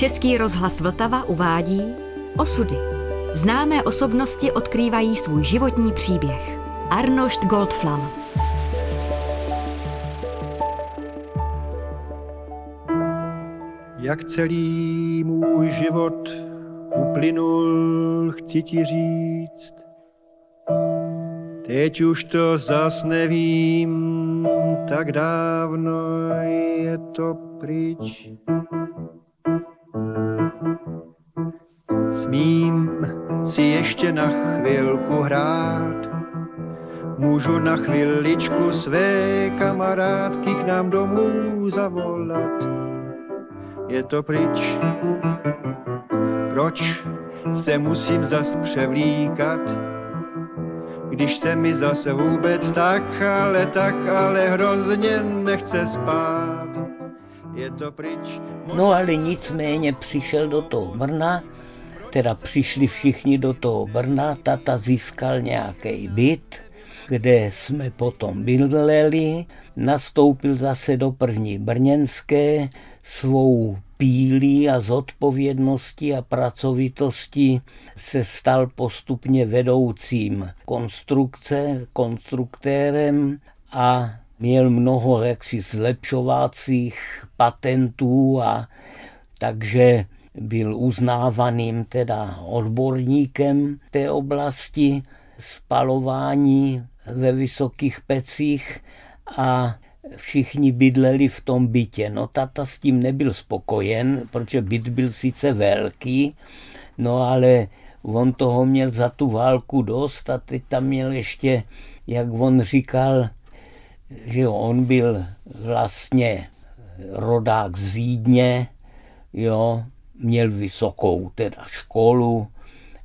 Český rozhlas Vltava uvádí Osudy. Známé osobnosti odkrývají svůj životní příběh. Arnošt Goldflam. Jak celý můj život uplynul, chci ti říct. Teď už to zas nevím, tak dávno je to pryč. Smím si ještě na chvilku hrát, můžu na chviličku své kamarádky k nám domů zavolat. Je to pryč, proč se musím zas převlíkat, když se mi zase vůbec tak, ale tak, ale hrozně nechce spát. Je to pryč. No ale nicméně přišel do toho Brna, teda přišli všichni do toho Brna, tata získal nějaký byt, kde jsme potom bydleli, nastoupil zase do první brněnské, svou pílí a zodpovědností a pracovitostí se stal postupně vedoucím konstrukce, konstruktérem a měl mnoho jaksi zlepšovacích patentů a takže byl uznávaným teda odborníkem té oblasti spalování ve vysokých pecích a všichni bydleli v tom bytě. No tata s tím nebyl spokojen, protože byt byl sice velký, no ale on toho měl za tu válku dost a teď tam měl ještě, jak on říkal, že on byl vlastně rodák z Vídně, jo, měl vysokou teda školu,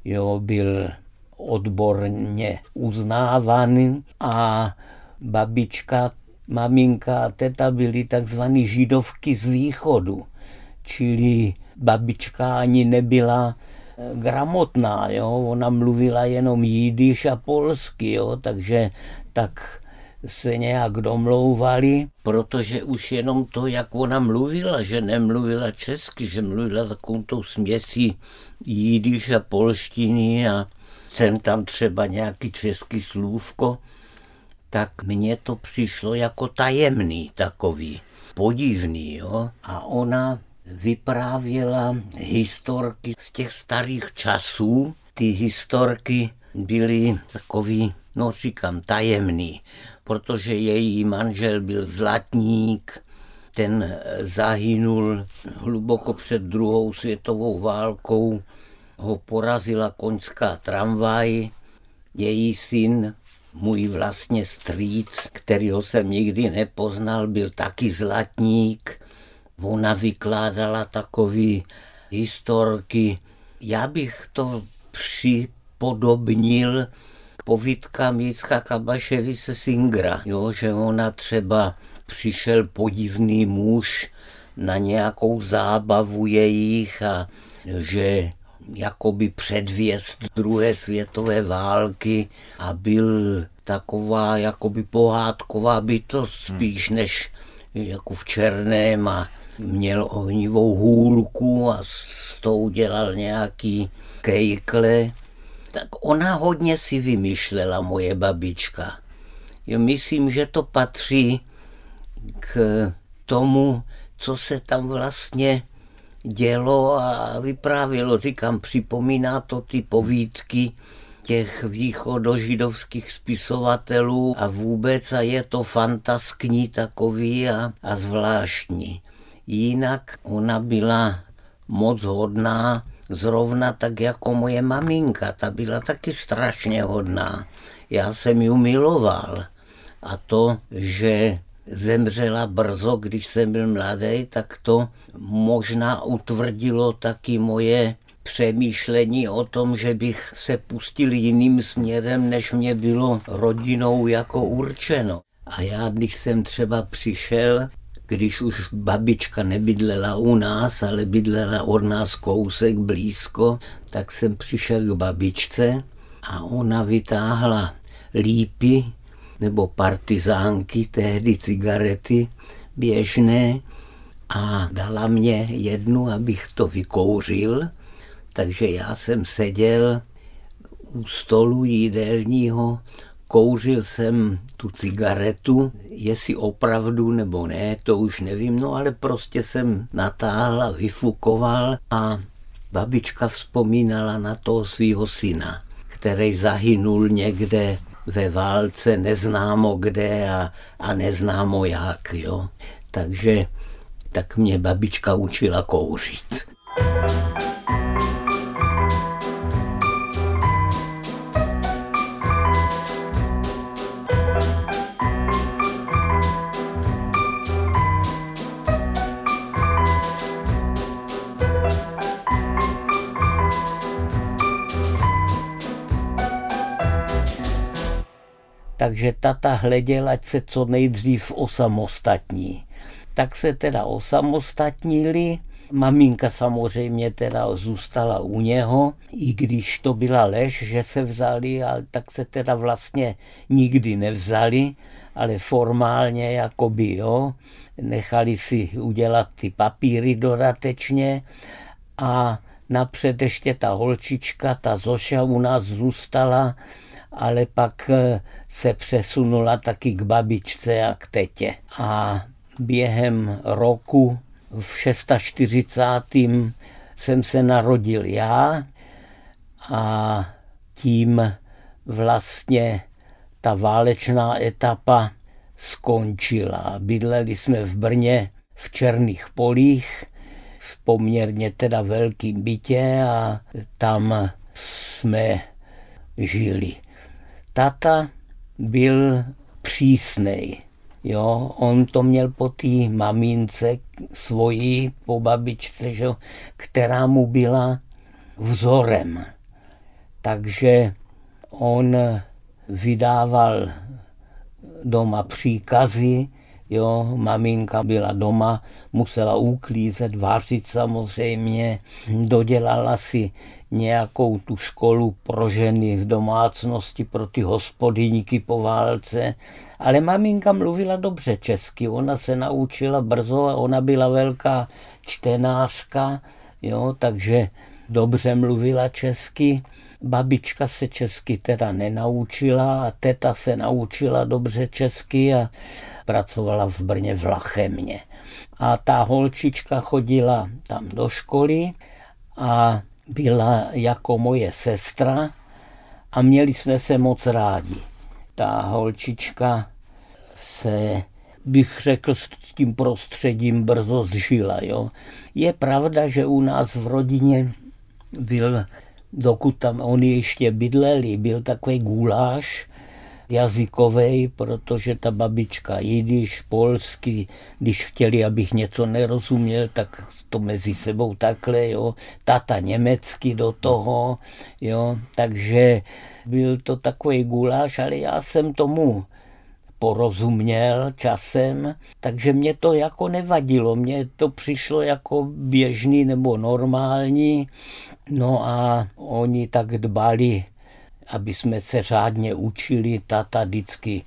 jo, byl odborně uznávaný a babička, maminka a teta byly takzvaný židovky z východu, čili babička ani nebyla eh, gramotná, jo? ona mluvila jenom jidiš a polsky, jo? takže tak se nějak domlouvali, protože už jenom to, jak ona mluvila, že nemluvila česky, že mluvila takovou tou směsí jidiš a polštiny a jsem tam třeba nějaký český slůvko, tak mně to přišlo jako tajemný takový, podivný, jo. A ona vyprávěla historky z těch starých časů. Ty historky byly takový, no říkám, tajemný protože její manžel byl zlatník, ten zahynul hluboko před druhou světovou válkou, ho porazila koňská tramvaj, její syn, můj vlastně strýc, kterýho jsem nikdy nepoznal, byl taky zlatník. Ona vykládala takový historky. Já bych to připodobnil povídka Jicka Kabaševice Singra, jo, že ona třeba přišel podivný muž na nějakou zábavu jejich a že jakoby předvěst druhé světové války a byl taková jakoby pohádková bytost hmm. spíš než jako v černém a měl ohnivou hůlku a s tou dělal nějaký kejkle tak ona hodně si vymýšlela, moje babička. Jo, myslím, že to patří k tomu, co se tam vlastně dělo a vyprávělo. Říkám, připomíná to ty povídky těch východožidovských spisovatelů a vůbec a je to fantaskní takový a, a zvláštní. Jinak ona byla moc hodná, zrovna tak jako moje maminka, ta byla taky strašně hodná. Já jsem ji miloval. A to, že zemřela brzo, když jsem byl mladý, tak to možná utvrdilo taky moje přemýšlení o tom, že bych se pustil jiným směrem, než mě bylo rodinou jako určeno. A já, když jsem třeba přišel když už babička nebydlela u nás, ale bydlela od nás kousek blízko, tak jsem přišel k babičce a ona vytáhla lípy nebo partizánky, tehdy cigarety běžné a dala mě jednu, abych to vykouřil. Takže já jsem seděl u stolu jídelního, kouřil jsem tu cigaretu, jestli opravdu nebo ne, to už nevím, no ale prostě jsem natáhl a vyfukoval a babička vzpomínala na toho svého syna, který zahynul někde ve válce neznámo kde a, a neznámo jak. Jo. Takže tak mě babička učila kouřit. Takže tata hleděl, ať se co nejdřív osamostatní. Tak se teda osamostatnili, Maminka samozřejmě teda zůstala u něho, i když to byla lež, že se vzali, ale tak se teda vlastně nikdy nevzali, ale formálně jakoby jo, nechali si udělat ty papíry dodatečně. A napřed ještě ta holčička, ta Zoša u nás zůstala ale pak eh, se přesunula taky k babičce a k tetě. A během roku v 640. jsem se narodil já a tím vlastně ta válečná etapa skončila. Bydleli jsme v Brně v Černých polích, v poměrně teda velkým bytě a tam jsme žili tata byl přísnej. Jo, on to měl po té mamince svojí, po babičce, že, která mu byla vzorem. Takže on vydával doma příkazy, jo, maminka byla doma, musela uklízet, vařit samozřejmě, dodělala si nějakou tu školu pro ženy v domácnosti, pro ty hospodyníky po válce. Ale maminka mluvila dobře česky, ona se naučila brzo a ona byla velká čtenářka, jo, takže dobře mluvila česky. Babička se česky teda nenaučila a teta se naučila dobře česky a pracovala v Brně v Lachemě. A ta holčička chodila tam do školy a byla jako moje sestra a měli jsme se moc rádi. Ta holčička se, bych řekl, s tím prostředím brzo zžila. Jo. Je pravda, že u nás v rodině byl, dokud tam oni ještě bydleli, byl takový guláš, jazykový, protože ta babička jidiš, polsky, když chtěli, abych něco nerozuměl, tak to mezi sebou takhle, jo. Tata německy do toho, jo. Takže byl to takový guláš, ale já jsem tomu porozuměl časem, takže mě to jako nevadilo, mně to přišlo jako běžný nebo normální, no a oni tak dbali aby jsme se řádně učili. Tata vždycky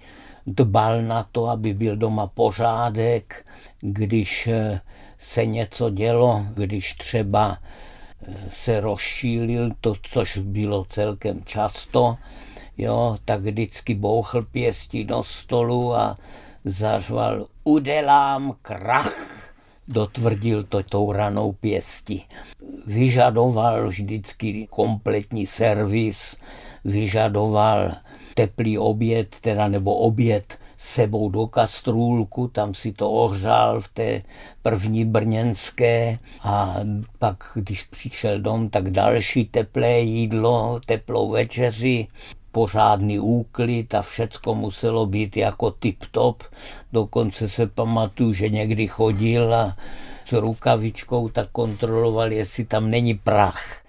dbal na to, aby byl doma pořádek, když eh, se něco dělo, když třeba eh, se rozšílil to, což bylo celkem často, jo, tak vždycky bouchl pěstí do stolu a zařval udělám krach, dotvrdil to tou ranou pěstí. Vyžadoval vždycky kompletní servis, vyžadoval teplý oběd, teda nebo oběd sebou do kastrůlku, tam si to ohřál v té první brněnské a pak, když přišel dom, tak další teplé jídlo, teplou večeři, pořádný úklid a všecko muselo být jako tip-top. Dokonce se pamatuju, že někdy chodil a s rukavičkou tak kontroloval, jestli tam není prach.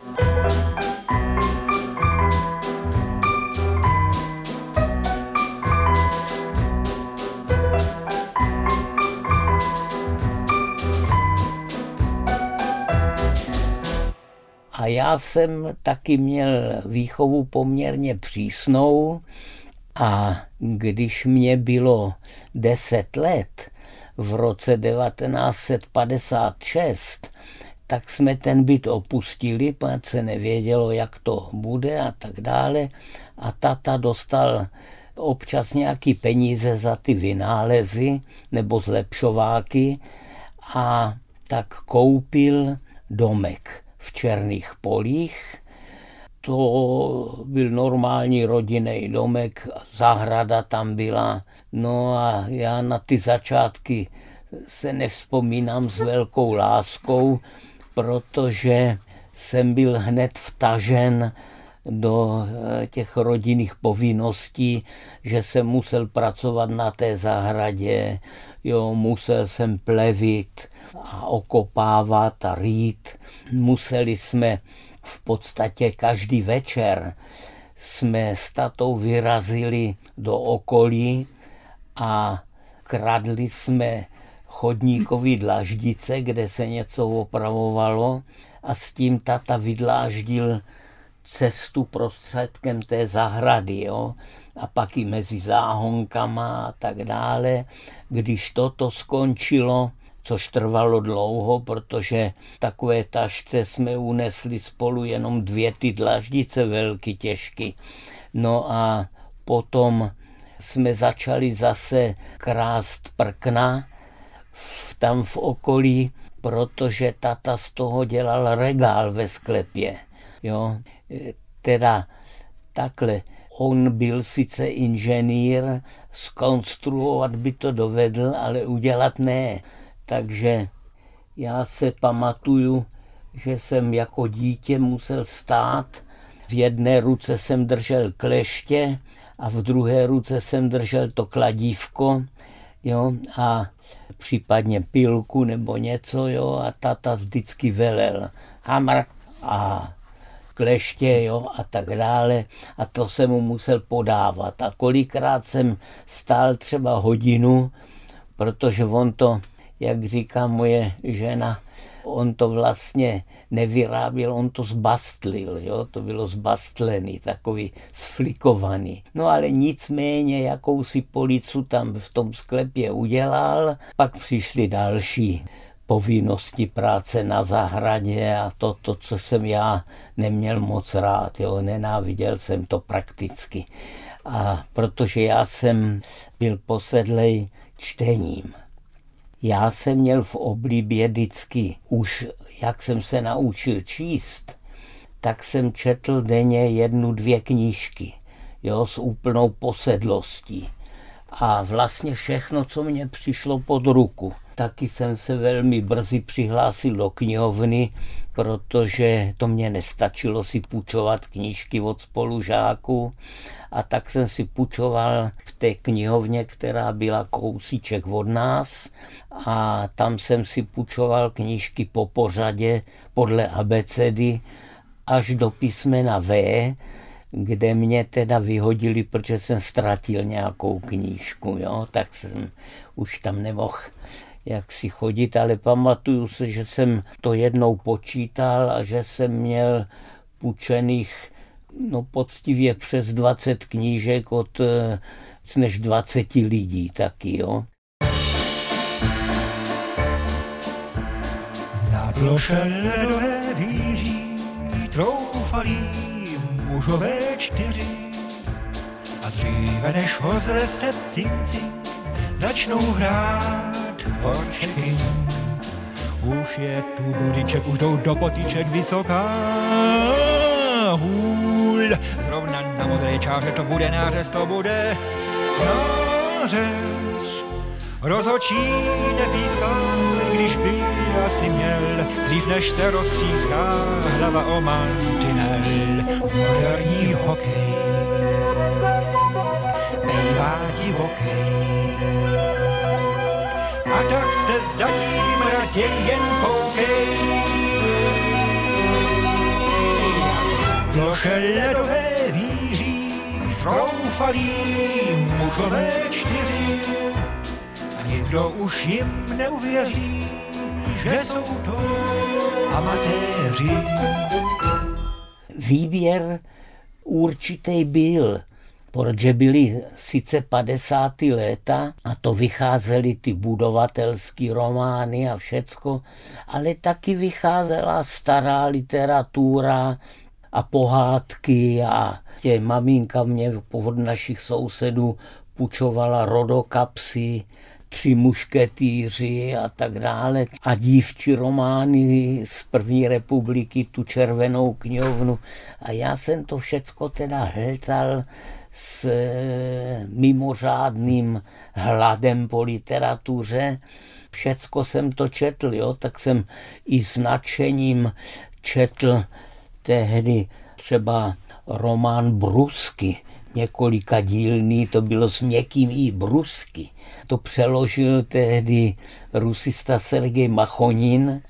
Já jsem taky měl výchovu poměrně přísnou a když mě bylo deset let, v roce 1956, tak jsme ten byt opustili, protože se nevědělo, jak to bude a tak dále. A tata dostal občas nějaký peníze za ty vynálezy nebo zlepšováky a tak koupil domek v Černých polích. To byl normální rodinný domek, zahrada tam byla. No a já na ty začátky se nevzpomínám s velkou láskou, protože jsem byl hned vtažen do eh, těch rodinných povinností, že jsem musel pracovat na té zahradě, jo, musel jsem plevit a okopávat a rýt. Museli jsme v podstatě každý večer jsme s tatou vyrazili do okolí a kradli jsme chodníkový dlaždice, kde se něco opravovalo a s tím tata vydláždil cestu prostředkem té zahrady, jo? a pak i mezi záhonkama a tak dále. Když toto skončilo, což trvalo dlouho, protože takové tašce jsme unesli spolu jenom dvě ty dlaždice velky těžky. No a potom jsme začali zase krást prkna v, tam v okolí, protože tata z toho dělal regál ve sklepě. Jo? Teda takhle, on byl sice inženýr, skonstruovat by to dovedl, ale udělat ne. Takže já se pamatuju, že jsem jako dítě musel stát. V jedné ruce jsem držel kleště a v druhé ruce jsem držel to kladívko jo, a případně pilku nebo něco, jo, a tata vždycky velel hamr a kleště, jo, a tak dále. A to jsem mu musel podávat. A kolikrát jsem stál třeba hodinu, protože on to, jak říká moje žena, on to vlastně nevyráběl, on to zbastlil, jo? to bylo zbastlený, takový sflikovaný. No ale nicméně jakousi policu tam v tom sklepě udělal, pak přišly další povinnosti práce na zahradě a to, to, co jsem já neměl moc rád, jo? nenáviděl jsem to prakticky. A protože já jsem byl posedlej čtením. Já jsem měl v oblibě vždycky už jak jsem se naučil číst, tak jsem četl denně jednu, dvě knížky, jo, s úplnou posedlostí. A vlastně všechno, co mě přišlo pod ruku. Taky jsem se velmi brzy přihlásil do knihovny, protože to mě nestačilo si půjčovat knížky od spolužáků a tak jsem si půjčoval v té knihovně, která byla kousíček od nás a tam jsem si půjčoval knížky po pořadě podle abecedy až do písmena V, kde mě teda vyhodili, protože jsem ztratil nějakou knížku, jo? tak jsem už tam nemohl jak si chodit, ale pamatuju se, že jsem to jednou počítal a že jsem měl půjčených no poctivě přes 20 knížek od eh, než 20 lidí taky, jo. Na ploše ledové víří troufalí mužové čtyři a dříve než ho se cinci začnou hrát forčeky. Už je tu budiček, už jdou do potíček vysoká hůl. Zrovna na modré čáře to bude nářez, to bude nářez. Rozhočí nepíská, když by asi měl, dřív než se roztříská hlava o mantinel. Moderní hokej, se zatím raději jen koukej. Ploše ledové víří, troufalí mužové čtyři. A nikdo už jim neuvěří, že jsou to amatéři. Výběr určitý byl. Protože byly sice 50. léta a to vycházely ty budovatelské romány a všecko, ale taky vycházela stará literatura a pohádky a tě maminka mě od našich sousedů pučovala rodokapsy, tři mušketýři a tak dále. A dívčí romány z první republiky, tu červenou knihovnu. A já jsem to všecko teda hltal s eh, mimořádným hladem po literatuře. Všecko jsem to četl, jo, tak jsem i s nadšením četl tehdy třeba román Brusky, několika dílný, to bylo s měkkým i brusky. To přeložil tehdy rusista Sergej Machonin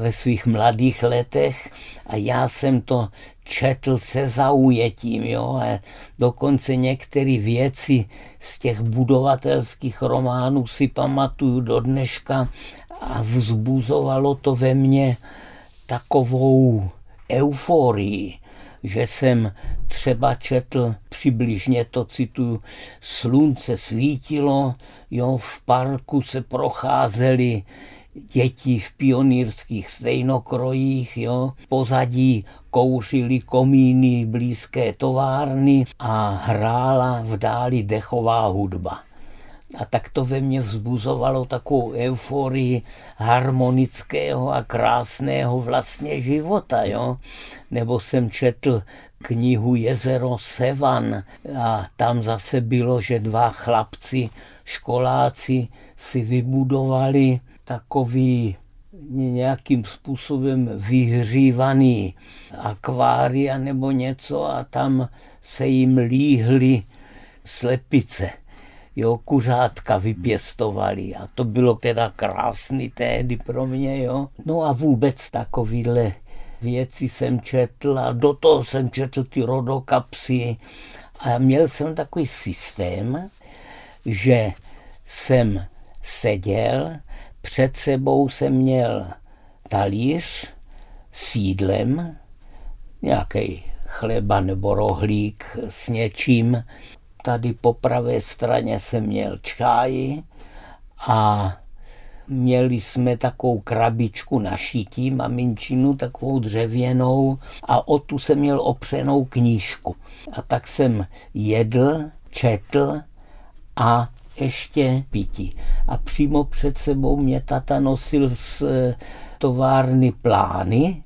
ve svých mladých letech a já jsem to četl se zaujetím, jo, a dokonce některé věci z těch budovatelských románů si pamatuju do dneška a vzbuzovalo to ve mně takovou euforii že jsem třeba četl přibližně to cituju, slunce svítilo, jo, v parku se procházeli děti v pionýrských stejnokrojích, jo, pozadí kouřili komíny blízké továrny a hrála v dáli dechová hudba. A tak to ve mně vzbuzovalo takovou euforii harmonického a krásného vlastně života. Jo? Nebo jsem četl knihu Jezero Sevan a tam zase bylo, že dva chlapci, školáci si vybudovali takový nějakým způsobem vyhřívaný akvária nebo něco a tam se jim líhly slepice jo, kuřátka vypěstovali a to bylo teda krásný tehdy pro mě, jo. No a vůbec takovýhle věci jsem četl a do toho jsem četl ty rodokapsy a měl jsem takový systém, že jsem seděl, před sebou jsem měl talíř s jídlem, nějaký chleba nebo rohlík s něčím tady po pravé straně jsem měl čáji a měli jsme takovou krabičku na šití, maminčinu, takovou dřevěnou a o tu jsem měl opřenou knížku. A tak jsem jedl, četl a ještě pití. A přímo před sebou mě tata nosil z továrny plány,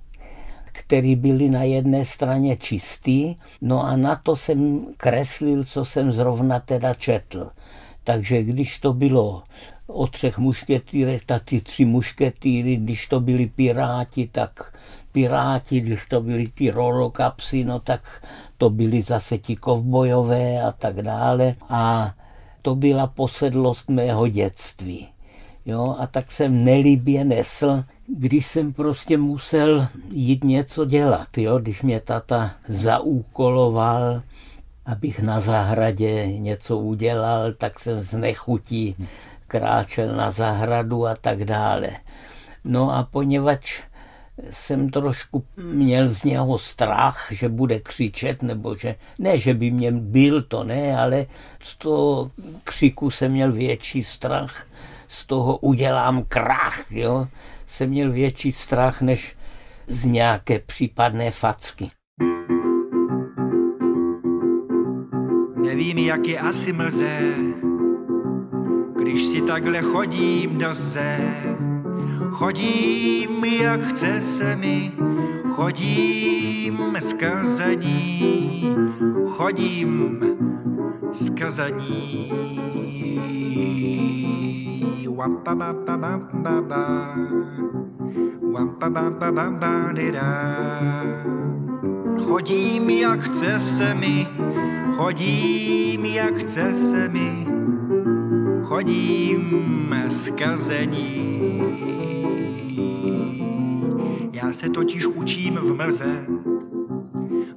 které byly na jedné straně čistý, no a na to jsem kreslil, co jsem zrovna teda četl. Takže když to bylo o třech mušketýrech, tak ty tři mušketýry, když to byli piráti, tak piráti, když to byli ty rorokapsy, no tak to byly zase ti kovbojové a tak dále. A to byla posedlost mého dětství. Jo, a tak jsem nelibě nesl když jsem prostě musel jít něco dělat, jo? když mě tata zaúkoloval, abych na zahradě něco udělal, tak jsem z nechutí kráčel na zahradu a tak dále. No a poněvadž jsem trošku měl z něho strach, že bude křičet, nebo že, ne, že by mě byl to, ne, ale z toho křiku jsem měl větší strach, z toho udělám krach, jo jsem měl větší strach než z nějaké případné facky. Nevím, jak je asi mlze, když si takhle chodím do ze. Chodím, jak chce se mi, chodím skazaní, chodím skazaní. Chodím, jak chce se mi, chodím, jak chce se mi, chodím skazení. Se totiž učím v mlze,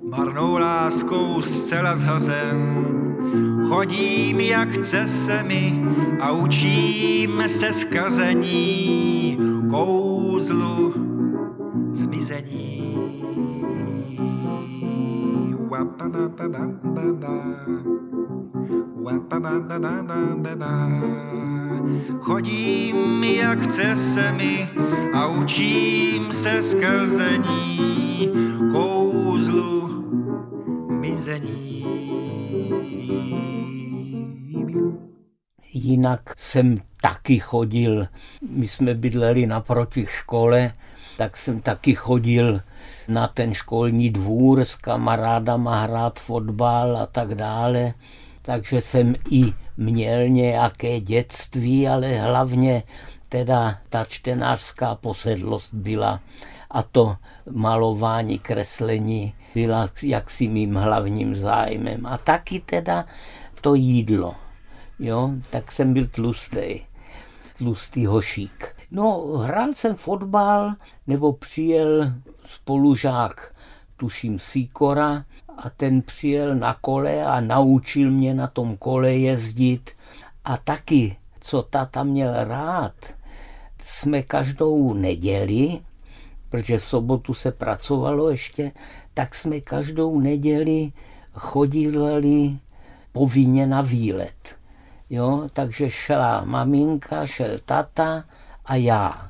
marnou láskou zcela zhazen. Chodím, jak chce se mi a učím se skazení, kouzlu zmizení. Wap, Chodím, jak chce se mi a učím se skrzení kouzlu mizení. Jinak jsem taky chodil, my jsme bydleli naproti škole, tak jsem taky chodil na ten školní dvůr s kamarádama hrát fotbal a tak dále. Takže jsem i měl nějaké dětství, ale hlavně teda ta čtenářská posedlost byla a to malování, kreslení byla jaksi mým hlavním zájmem. A taky teda to jídlo. Jo, tak jsem byl tlustý, tlustý hošík. No, hrál jsem fotbal, nebo přijel spolužák, tuším Sikora, a ten přijel na kole a naučil mě na tom kole jezdit. A taky, co tata měl rád, jsme každou neděli, protože v sobotu se pracovalo ještě, tak jsme každou neděli chodili povinně na výlet. Jo, takže šla maminka, šel tata a já.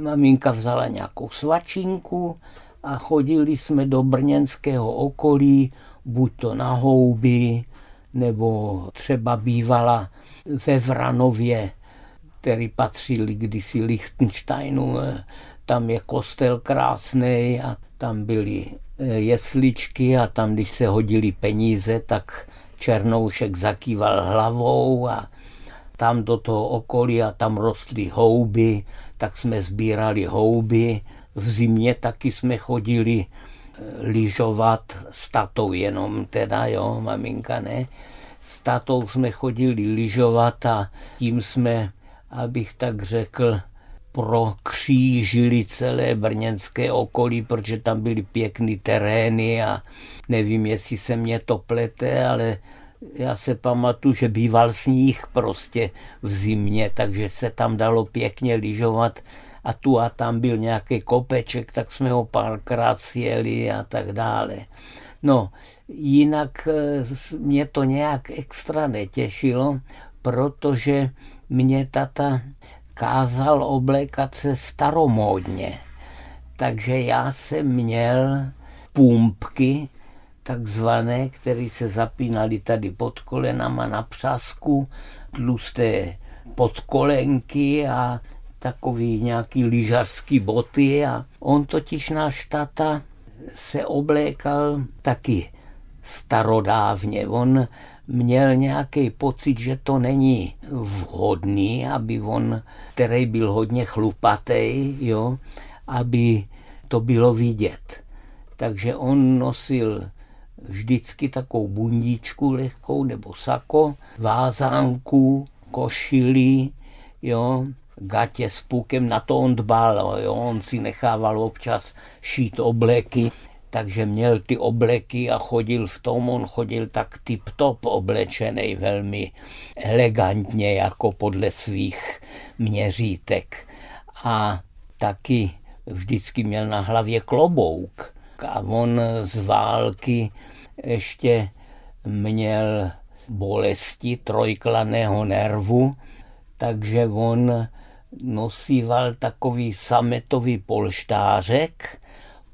Maminka vzala nějakou svačinku a chodili jsme do brněnského okolí, buď to na houby, nebo třeba bývala ve Vranově, který patřil kdysi Lichtensteinu, tam je kostel krásný a tam byly eh, jesličky a tam, když se hodili peníze, tak Černoušek zakýval hlavou a tam do toho okolí a tam rostly houby, tak jsme sbírali houby. V zimě taky jsme chodili eh, lyžovat s tatou jenom teda, jo, maminka ne. S tatou jsme chodili lyžovat a tím jsme, abych tak řekl, prokřížili celé brněnské okolí, protože tam byly pěkné terény a nevím, jestli se mě to plete, ale já se pamatuju, že býval sníh prostě v zimě, takže se tam dalo pěkně lyžovat a tu a tam byl nějaký kopeček, tak jsme ho párkrát sjeli a tak dále. No, jinak eh, mě to nějak extra netěšilo, protože mě tata kázal oblékat se staromódně. Takže já jsem měl pumpky, takzvané, které se zapínaly tady pod kolenama na přasku, tlusté podkolenky a takový nějaký lyžařský boty a on totiž náš tata se oblékal taky starodávně. On měl nějaký pocit, že to není vhodný, aby on, který byl hodně chlupatý, jo, aby to bylo vidět. Takže on nosil vždycky takovou bundičku lehkou nebo sako, vázánku, košili, jo, gatě s půkem, na to on dbal, jo, on si nechával občas šít obleky, takže měl ty obleky a chodil v tom, on chodil tak tip-top oblečený, velmi elegantně, jako podle svých měřítek. A taky vždycky měl na hlavě klobouk. A on z války ještě měl bolesti trojklaného nervu, takže on nosíval takový sametový polštářek,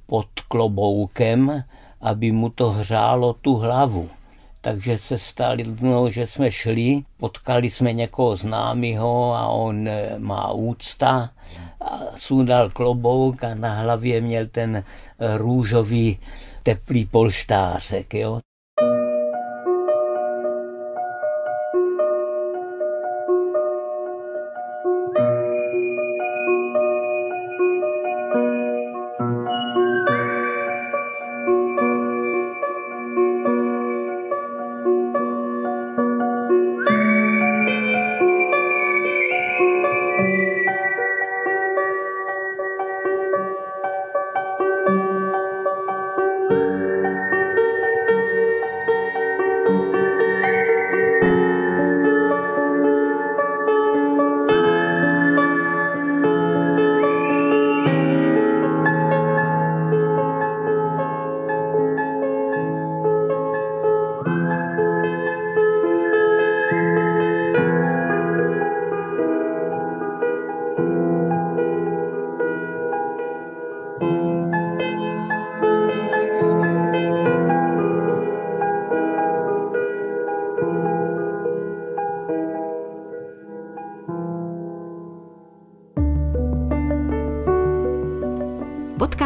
pod kloboukem, aby mu to hřálo tu hlavu. Takže se stalo, no, že jsme šli, potkali jsme někoho známého a on eh, má úcta a sundal klobouk a na hlavě měl ten eh, růžový teplý polštářek. Jo.